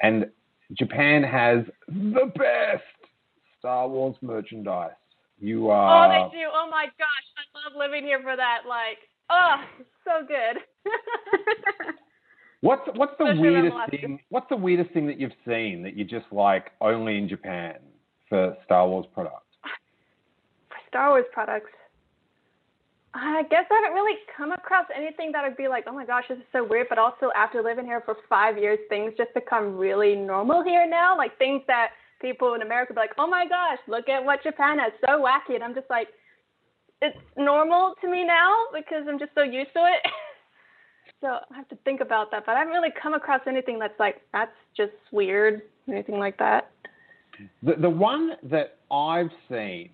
And Japan has the best Star Wars merchandise. You are. Oh, they do. Oh my gosh, I love living here for that. Like, oh, so good. what's what's the Especially weirdest thing? What's the weirdest thing that you've seen that you just like only in Japan for Star Wars products? for Star Wars products. I guess I haven't really come across anything that would be like, oh my gosh, this is so weird. But also, after living here for five years, things just become really normal here now. Like things that people in America be like, oh my gosh, look at what Japan has, so wacky. And I'm just like, it's normal to me now because I'm just so used to it. so I have to think about that. But I haven't really come across anything that's like, that's just weird, anything like that. The the one that I've seen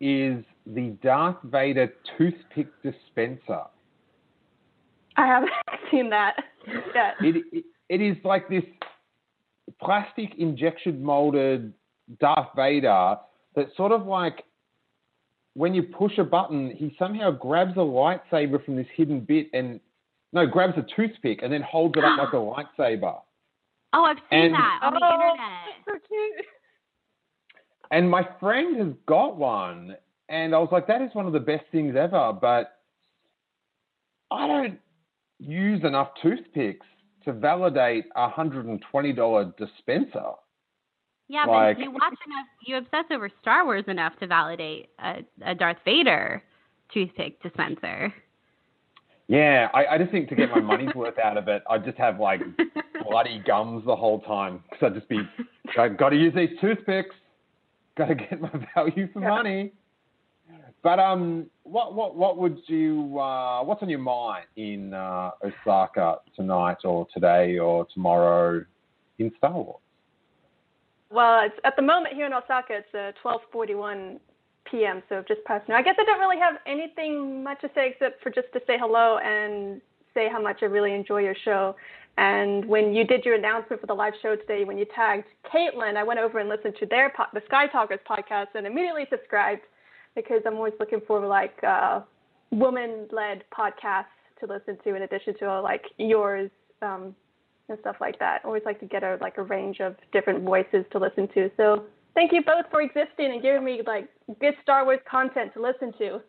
is the Darth Vader toothpick dispenser. I haven't seen that yet. It, it it is like this plastic injection molded Darth Vader that sort of like when you push a button, he somehow grabs a lightsaber from this hidden bit and no, grabs a toothpick and then holds it up like a lightsaber. Oh, I've seen And- that on the Oh, internet. So cute. And my friend has got one, and I was like, that is one of the best things ever. But I don't use enough toothpicks to validate a hundred and twenty dollar dispenser. Yeah, Like- but you watch enough, you obsess over Star Wars enough to validate a, a Darth Vader toothpick dispenser. Yeah, I, I just think to get my money's worth out of it, I'd just have like bloody gums the whole time because I'd just be, I've got to use these toothpicks, got to get my value for money. But um, what what what would you uh, what's on your mind in uh, Osaka tonight or today or tomorrow in Star Wars? Well, it's at the moment here in Osaka, it's uh, 12:41 p.m. So just past noon. I guess I don't really have anything much to say except for just to say hello and say how much I really enjoy your show. And when you did your announcement for the live show today, when you tagged Caitlin, I went over and listened to their po- the Sky Talkers podcast and immediately subscribed because I'm always looking for like uh, woman-led podcasts to listen to in addition to uh, like yours. Um, and stuff like that. Always like to get a like a range of different voices to listen to. So thank you both for existing and giving me like good Star Wars content to listen to.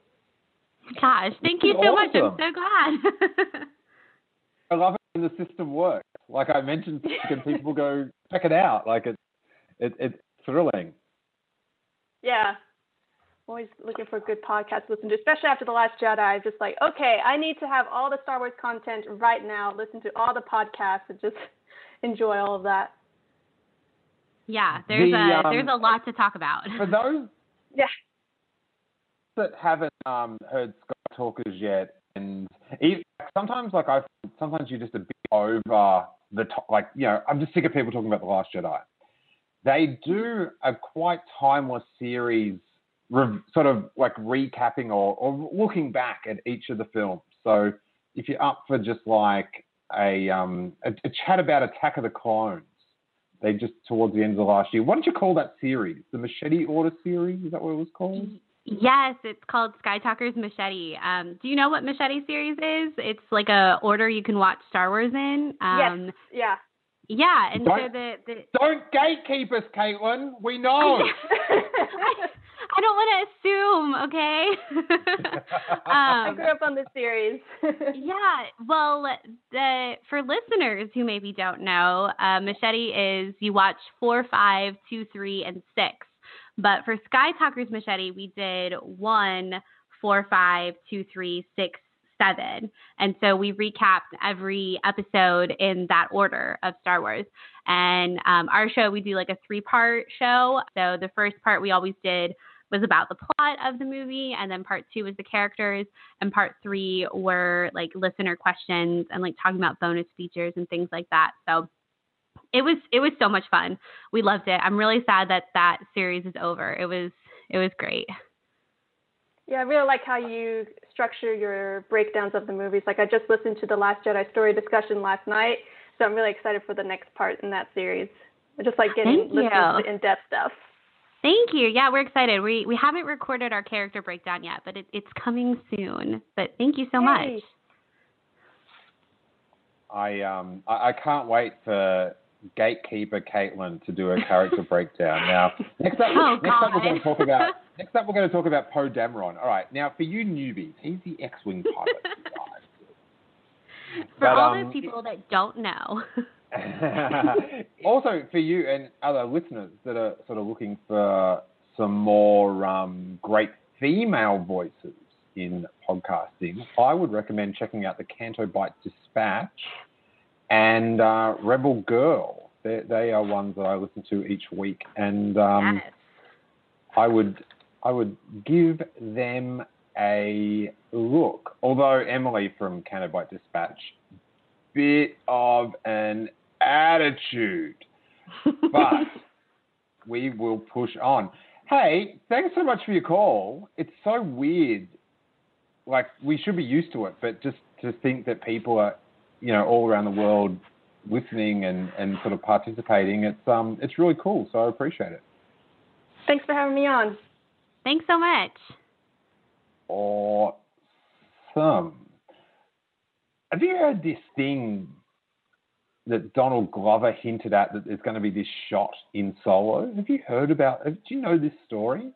Gosh, thank you so much. I'm so glad. I love it when the system works. Like I mentioned, and people go check it out. Like it's it, it's thrilling. Yeah. Always looking for a good podcast to listen to, especially after The Last Jedi. I'm just like, okay, I need to have all the Star Wars content right now, listen to all the podcasts and just enjoy all of that. yeah, there's The, a um, there's a lot to talk about. For those Yeah. that haven't um, heard Sky Talkers yet, and even, sometimes like I sometimes you're just a bit over the top. Like you know, I'm just sick of people talking about the Last Jedi. They do a quite timeless series, rev- sort of like recapping or, or looking back at each of the films. So if you're up for just like a um, a, a chat about Attack of the Clones. They just towards the end of the last year. What did you call that series? The Machete Order series? Is that what it was called? Yes, it's called Sky Talkers Machete. Um, do you know what Machete series is? It's like a order you can watch Star Wars in. Um, yes. Yeah. Yeah, and so Don't- the, the Don't gatekeep us, Caitlin. We know. I don't want to assume, okay? I um, grew up on this series. yeah, well, the for listeners who maybe don't know, uh, Machete is you watch four, five, two, three, and six. But for Sky Talkers Machete, we did one, four, five, two, three, six, seven, and so we recapped every episode in that order of Star Wars. And um, our show, we do like a three-part show. So the first part we always did was about the plot of the movie, and then part two was the characters, and part three were like listener questions and like talking about bonus features and things like that. So it was it was so much fun. We loved it. I'm really sad that that series is over. It was it was great. Yeah, I really like how you structure your breakdowns of the movies. Like I just listened to the Last Jedi story discussion last night, so I'm really excited for the next part in that series. I just like getting listening to the in-depth stuff. Thank you. Yeah, we're excited. We we haven't recorded our character breakdown yet, but it, it's coming soon. But thank you so Yay. much. I um I, I can't wait for gatekeeper Caitlin to do a character breakdown. Now, next up, Oh, next up we're going to talk about next up we're going to talk about Poe Dameron. All right, now for you newbies, he's the X-wing pilot. For But, all um, those people that don't know. also, for you and other listeners that are sort of looking for some more um, great female voices in podcasting, I would recommend checking out the Canto Bight Dispatch and uh, Rebel Girl. They, they are ones that I listen to each week, and um, yes. I would I would give them a look. Although Emily from Canto Bight Dispatch, bit of an attitude, but we will push on. Hey, thanks so much for your call. It's so weird. Like we should be used to it, but just to think that people are, you know, all around the world listening and, and sort of participating, it's um it's really cool. So I appreciate it. Thanks for having me on. Thanks so much. Awesome. Have you heard this thing that Donald Glover hinted at that there's going to be this shot in Solo? Have you heard about? Do you know this story?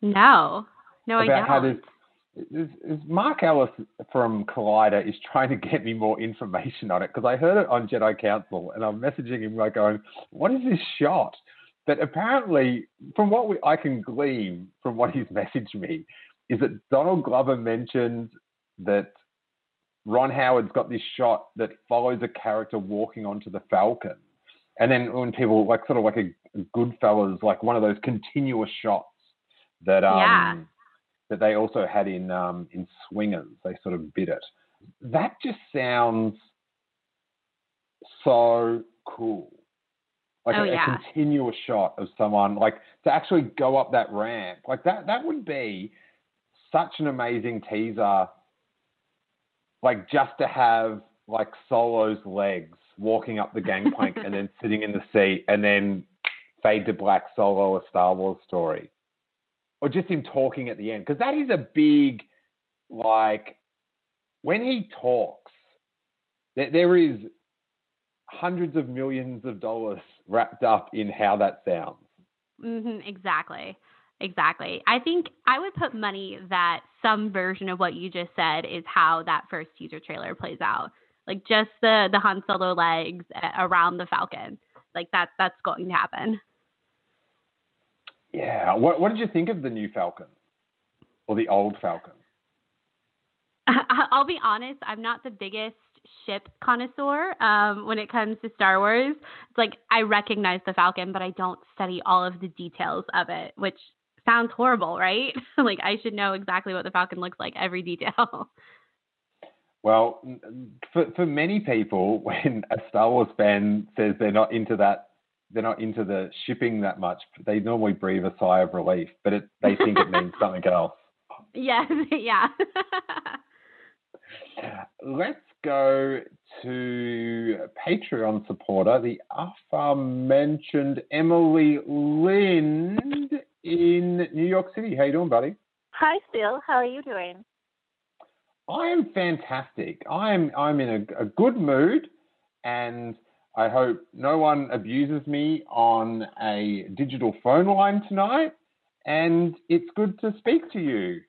No. No, I about don't. how there's, there's, there's Mark Ellis from Collider is trying to get me more information on it because I heard it on Jedi Council and I'm messaging him like going, "What is this shot?" But apparently, from what we, I can glean from what he's messaged me, is that Donald Glover mentioned that Ron Howard's got this shot that follows a character walking onto the Falcon, and then when people like sort of like a, a Goodfellas, like one of those continuous shots that um Yeah. that they also had in um in Swingers, they sort of bid it. That just sounds so cool. Like Oh, a, a continuous shot of someone like to actually go up that ramp. Like that that would be such an amazing teaser like just to have like Solo's legs walking up the gangplank and then sitting in the seat and then fade to black Solo a Star Wars story. Or just him talking at the end. Because that is a big like when he talks, there, there is hundreds of millions of dollars wrapped up in how that sounds. hmm exactly. Exactly. I think I would put money that some version of what you just said is how that first teaser trailer plays out. Like just the the Han Solo legs around the Falcon. Like that that's going to happen. Yeah. What, what did you think of the new Falcon? Or the old Falcon? I'll be honest, I'm not the biggest ship connoisseur um, when it comes to Star Wars. It's like I recognize the Falcon, but I don't study all of the details of it, which sounds horrible, right? like I should know exactly what the Falcon looks like, every detail. Well, for for many people, when a Star Wars fan says they're not into that, they're not into the shipping that much, they normally breathe a sigh of relief, but it, they think it means something else. yes, yeah. Let's go to Patreon supporter, the aforementioned Emily Lind in New York City. How you doing, buddy? Hi, Phil. How are you doing? I am fantastic. I'm I'm in a, a good mood, and I hope no one abuses me on a digital phone line tonight. And it's good to speak to you,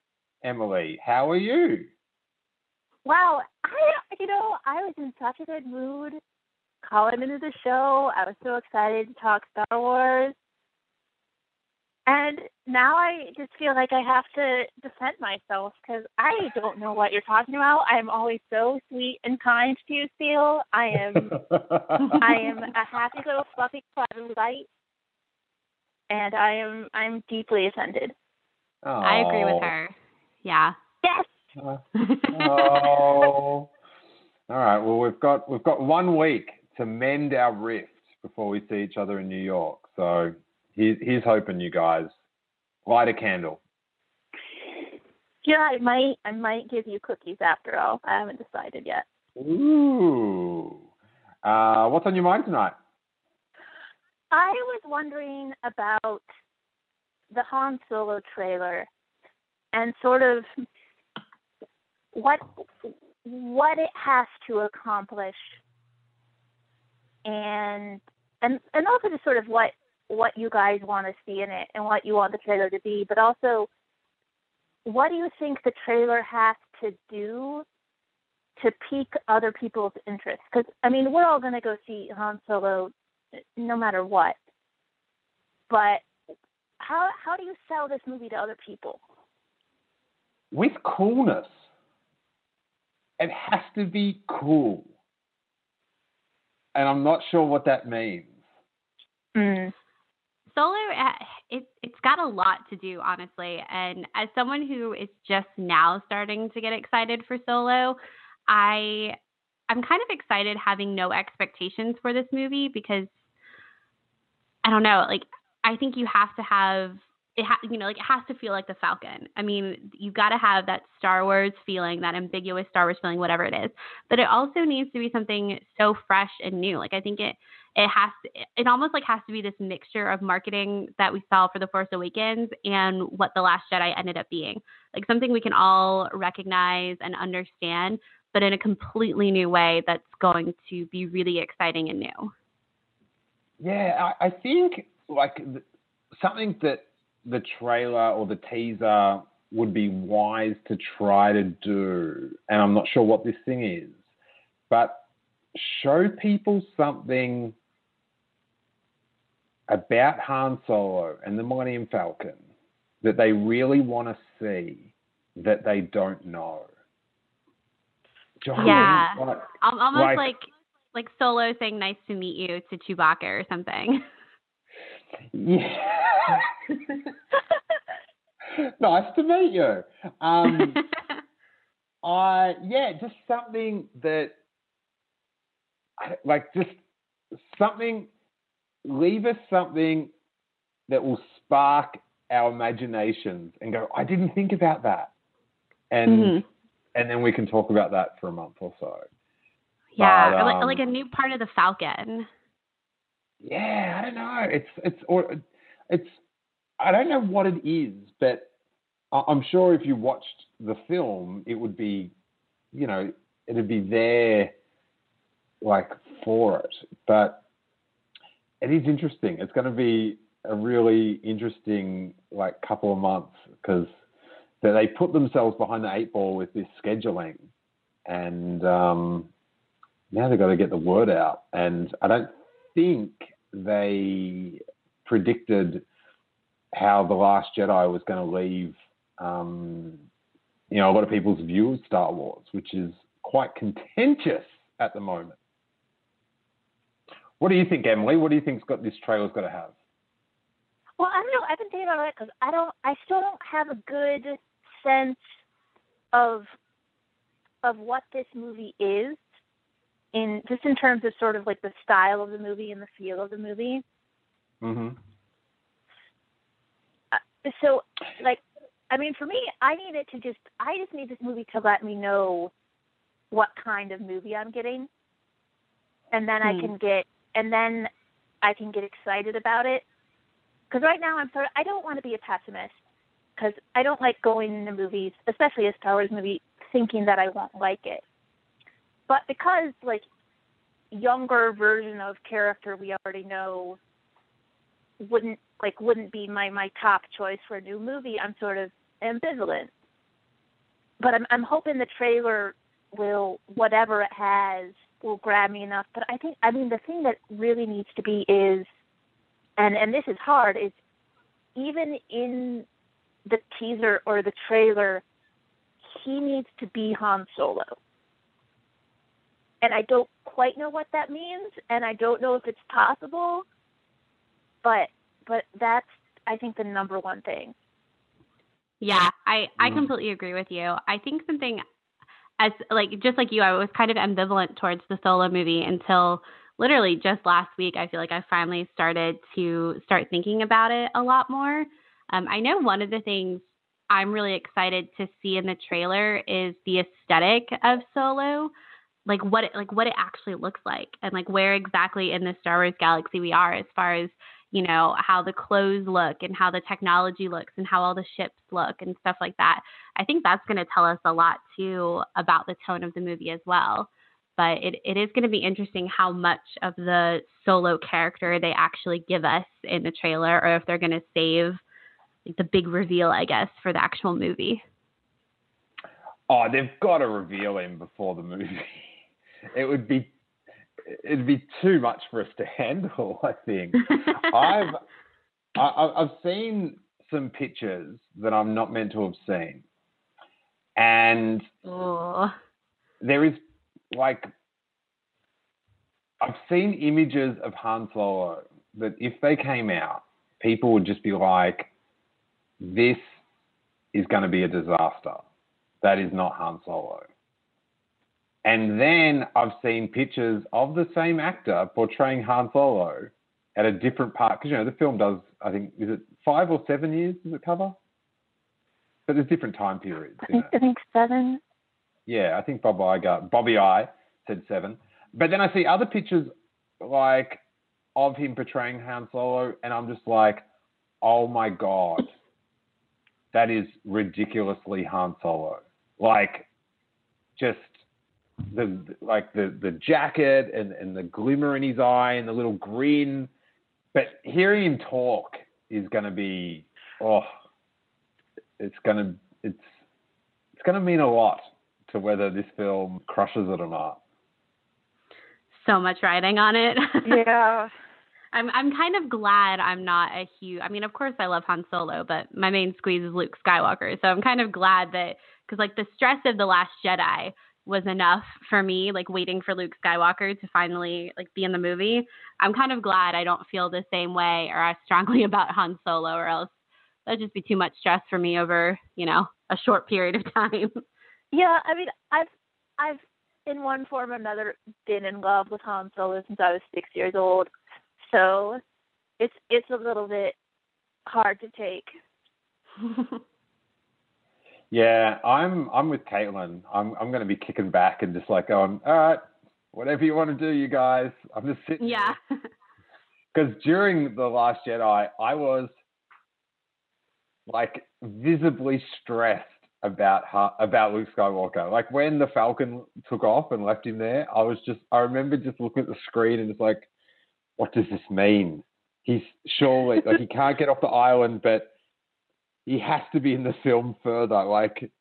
Emily. How are you? Wow, I you know I was in such a good mood calling into the show. I was so excited to talk Star Wars, and now I just feel like I have to defend myself because I don't know what you're talking about. I am always so sweet and kind to you, Phil. I am I am a happy little fluffy cloud of light, and I am I'm deeply offended. Oh. I agree with her. Yeah. Yes. oh. All right. Well, we've got we've got one week to mend our rift before we see each other in New York. So here's, here's hoping, you guys. Light a candle. Yeah, I might I might give you cookies after all. I haven't decided yet. Ooh. Uh, what's on your mind tonight? I was wondering about the Han Solo trailer and sort of what what it has to accomplish and and and also just sort of what what you guys want to see in it and what you want the trailer to be, but also what do you think the trailer has to do to pique other people's interest? Because I mean, we're all going to go see Han Solo no matter what, but how how do you sell this movie to other people? With coolness. It has to be cool. And I'm not sure what that means. Mm. Solo, uh, it, it's got a lot to do, honestly. And as someone who is just now starting to get excited for Solo, I I'm kind of excited having no expectations for this movie because I don't know, like I think you have to have it ha- you know like it has to feel like the falcon i mean you've got to have that star wars feeling that ambiguous star wars feeling whatever it is but it also needs to be something so fresh and new like i think it it has it almost like has to be this mixture of marketing that we saw for the force awakens and what the last jedi ended up being. Like something we can all recognize and understand but in a completely new way that's going to be really exciting and new. Yeah i, I think like something that the trailer or the teaser would be wise to try to do, and I'm not sure what this thing is, but show people something about Han Solo and the Millennium Falcon that they really want to see that they don't know. John, yeah, like, almost like, like like Solo saying "Nice to meet you" to Chewbacca or something. Yeah. nice to meet you. Um, I yeah, just something that like just something. Leave us something that will spark our imaginations and go. I didn't think about that, and mm-hmm. and then we can talk about that for a month or so. Yeah, but, um, like, like a new part of the Falcon yeah, I don't know. It's it's or it's I don't know what it is, but I'm sure if you watched the film, it would be, you know, it'd be there, like for it. But it is interesting. It's going to be a really interesting like couple of months because they put themselves behind the eight ball with this scheduling, and um, now they've got to get the word out. And I don't think they predicted how the Last Jedi was going to leave, um, you know, a lot of people's view of Star Wars, which is quite contentious at the moment. What do you think, Emily? What do you think's got this trailer's got to have? Well, I don't know. I've been thinking about it because I don't. I still don't have a good sense of of what this movie is in just in terms of sort of like the style of the movie and the feel of the movie. Mhm. Uh, so, like, I mean, for me, I need it to just. I just need this movie to let me know what kind of movie I'm getting, and then I hmm. can get, and then I can get excited about it. Because right now, I'm sort of. I don't want to be a pessimist because I don't like going into movies, especially a Star Wars movie, thinking that I won't like it but because like younger version of character we already know wouldn't like wouldn't be my my top choice for a new movie i'm sort of ambivalent but i'm i'm hoping the trailer will whatever it has will grab me enough but i think i mean the thing that really needs to be is and and this is hard is even in the teaser or the trailer he needs to be han solo and I don't quite know what that means, and I don't know if it's possible, but but that's I think the number one thing. Yeah, I I mm. completely agree with you. I think something as like just like you, I was kind of ambivalent towards the solo movie until literally just last week. I feel like I finally started to start thinking about it a lot more. Um, I know one of the things I'm really excited to see in the trailer is the aesthetic of Solo like what it like what it actually looks like and like where exactly in the Star Wars galaxy we are as far as you know, how the clothes look and how the technology looks and how all the ships look and stuff like that. I think that's going to tell us a lot too about the tone of the movie as well. But it, it is going to be interesting how much of the solo character they actually give us in the trailer or if they're going to save the big reveal, I guess, for the actual movie. Oh, they've got to reveal him before the movie. It would be it'd be too much for us to handle. I think I've I, I've seen some pictures that I'm not meant to have seen, and there is like I've seen images of Han Solo that if they came out, people would just be like, "This is going to be a disaster. That is not Han Solo." And then I've seen pictures of the same actor portraying Han Solo at a different part. Because, you know, the film does, I think, is it five or seven years does it cover? But there's different time periods. I think, I think seven. Yeah, I think Bob Iger, Bobby I said seven. But then I see other pictures like of him portraying Han Solo, and I'm just like, oh my God, that is ridiculously Han Solo. Like, just the like the the jacket and and the glimmer in his eye and the little grin. But hearing him talk is going to be oh, it's going to it's it's going to mean a lot to whether this film crushes it or not. So much writing on it. Yeah. I'm I'm kind of glad I'm not a huge. I mean, of course I love Han Solo, but my main squeeze is Luke Skywalker. So I'm kind of glad that because like the stress of the Last Jedi was enough for me, like waiting for Luke Skywalker to finally like be in the movie. I'm kind of glad I don't feel the same way or as strongly about Han Solo, or else that'd just be too much stress for me over, you know, a short period of time. Yeah, I mean, I've I've in one form or another been in love with Han Solo since I was six years old, so it's it's a little bit hard to take. Yeah, I'm I'm with Caitlin. I'm I'm going to be kicking back and just like going, all right, whatever you want to do, you guys. I'm just sitting. Yeah. Because during the Last Jedi, I was like visibly stressed about about Luke Skywalker. Like when the Falcon took off and left him there, I was just I remember just looking at the screen and it's like, what does this mean? He's surely like he can't get off the island, but he has to be in the film further. Like,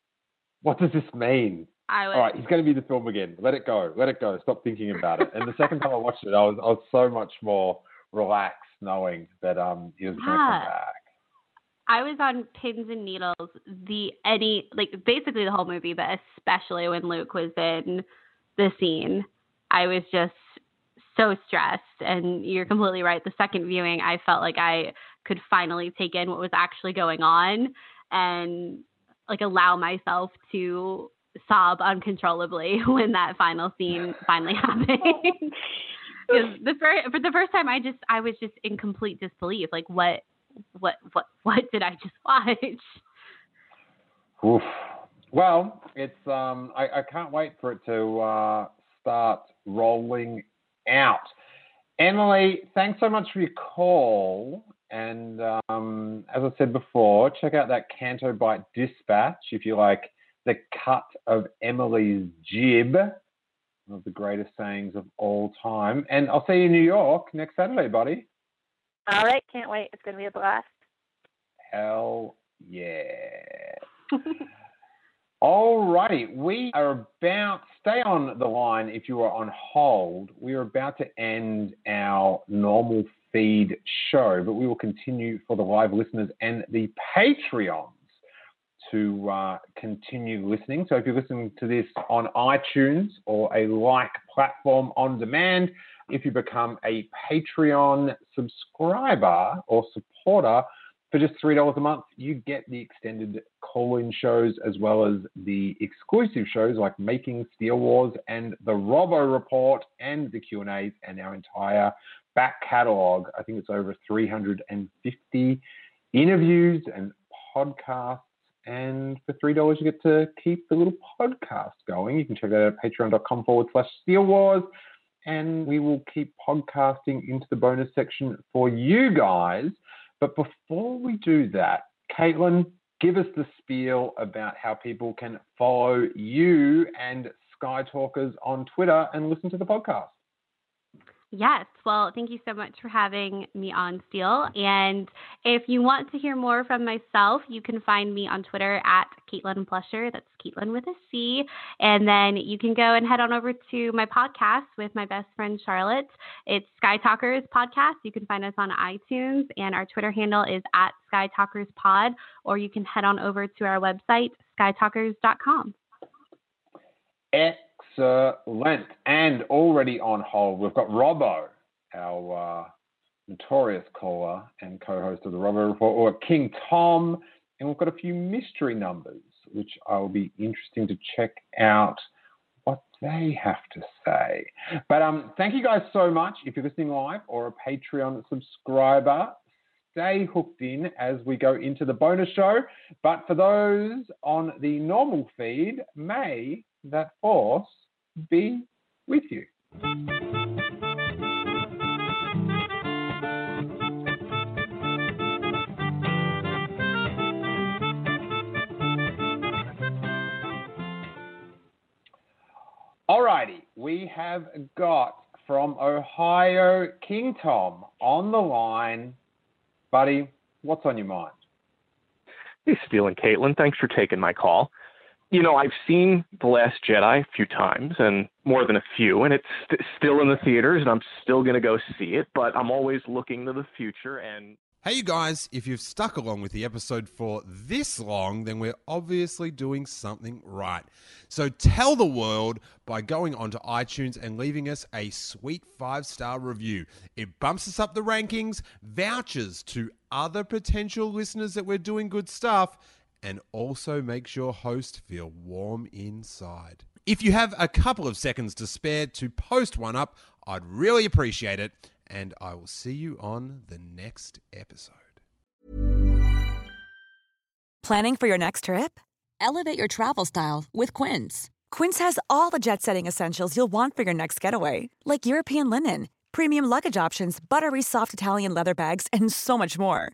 what does this mean? I All right, he's going to be in the film again. Let it go. Let it go. Stop thinking about it. And the second time I watched it, I was I was so much more relaxed knowing that um he was going to come back. I was on pins and needles the any like basically the whole movie, but especially when Luke was in the scene. I was just so stressed and you're completely right. The second viewing I felt like I could finally take in what was actually going on and like allow myself to sob uncontrollably when that final scene finally happened. Because the first, for the first time, I just I was just in complete disbelief. Like what, what, what, what did I just watch? Oof. Well, it's um I, I can't wait for it to uh, start rolling out. Emily, thanks so much for your call. And um, as I said before, check out that Canto Bight Dispatch if you like the cut of Emily's jib, one of the greatest sayings of all time. And I'll see you in New York next Saturday, buddy. All right, can't wait. It's going to be a blast. Hell yeah. All righty, we are about, stay on the line if you are on hold. We are about to end our normal feed show, but we will continue for the live listeners and the Patreons to uh, continue listening. So if you're listening to this on iTunes or a like platform on demand, if you become a Patreon subscriber or supporter, for just $3 a month, you get the extended call-in shows as well as the exclusive shows like Making Steele Wars and the Robo Report and the Q&As and our entire back catalog. I think it's over 350 interviews and podcasts. And for $3, you get to keep the little podcast going. You can check that out at patreon.com forward slash Steele Wars. and we will keep podcasting into the bonus section for you guys. But before we do that, Caitlin, give us the spiel about how people can follow you and Sky Talkers on Twitter and listen to the podcast. Yes. Well, thank you so much for having me on Steele. And if you want to hear more from myself, you can find me on Twitter at Caitlin Plusher. That's Caitlin with a C. And then you can go and head on over to my podcast with my best friend Charlotte. It's Sky Talkers Podcast. You can find us on iTunes, and our Twitter handle is at Sky Talkers Pod, or you can head on over to our website, skytalkers.com. Excellent. And already on hold, we've got Robbo, our uh, notorious caller and co host of the Robbo Report, or King Tom. And we've got a few mystery numbers, which I'll be interesting to check out what they have to say. But um, thank you guys so much. If you're listening live or a Patreon subscriber, stay hooked in as we go into the bonus show. But for those on the normal feed, may that force be with you. Alrighty, we have got from Ohio King Tom on the line. Buddy, what's on your mind? Hey, Steele and Caitlin, thanks for taking my call you know, I've seen The Last Jedi a few times and more than a few, and it's st- still in the theaters, and I'm still going to go see it, but I'm always looking to the future and. Hey, you guys, if you've stuck along with the episode for this long, then we're obviously doing something right. So tell the world by going onto iTunes and leaving us a sweet five star review. It bumps us up the rankings, vouchers to other potential listeners that we're doing good stuff and also makes your host feel warm inside. If you have a couple of seconds to spare to post one up, I'd really appreciate it. And I will see you on the next episode. Planning for your next trip? Elevate your travel style with Quince. Quince has all the jet setting essentials you'll want for your next getaway, like European linen, premium luggage options, buttery soft Italian leather bags, and so much more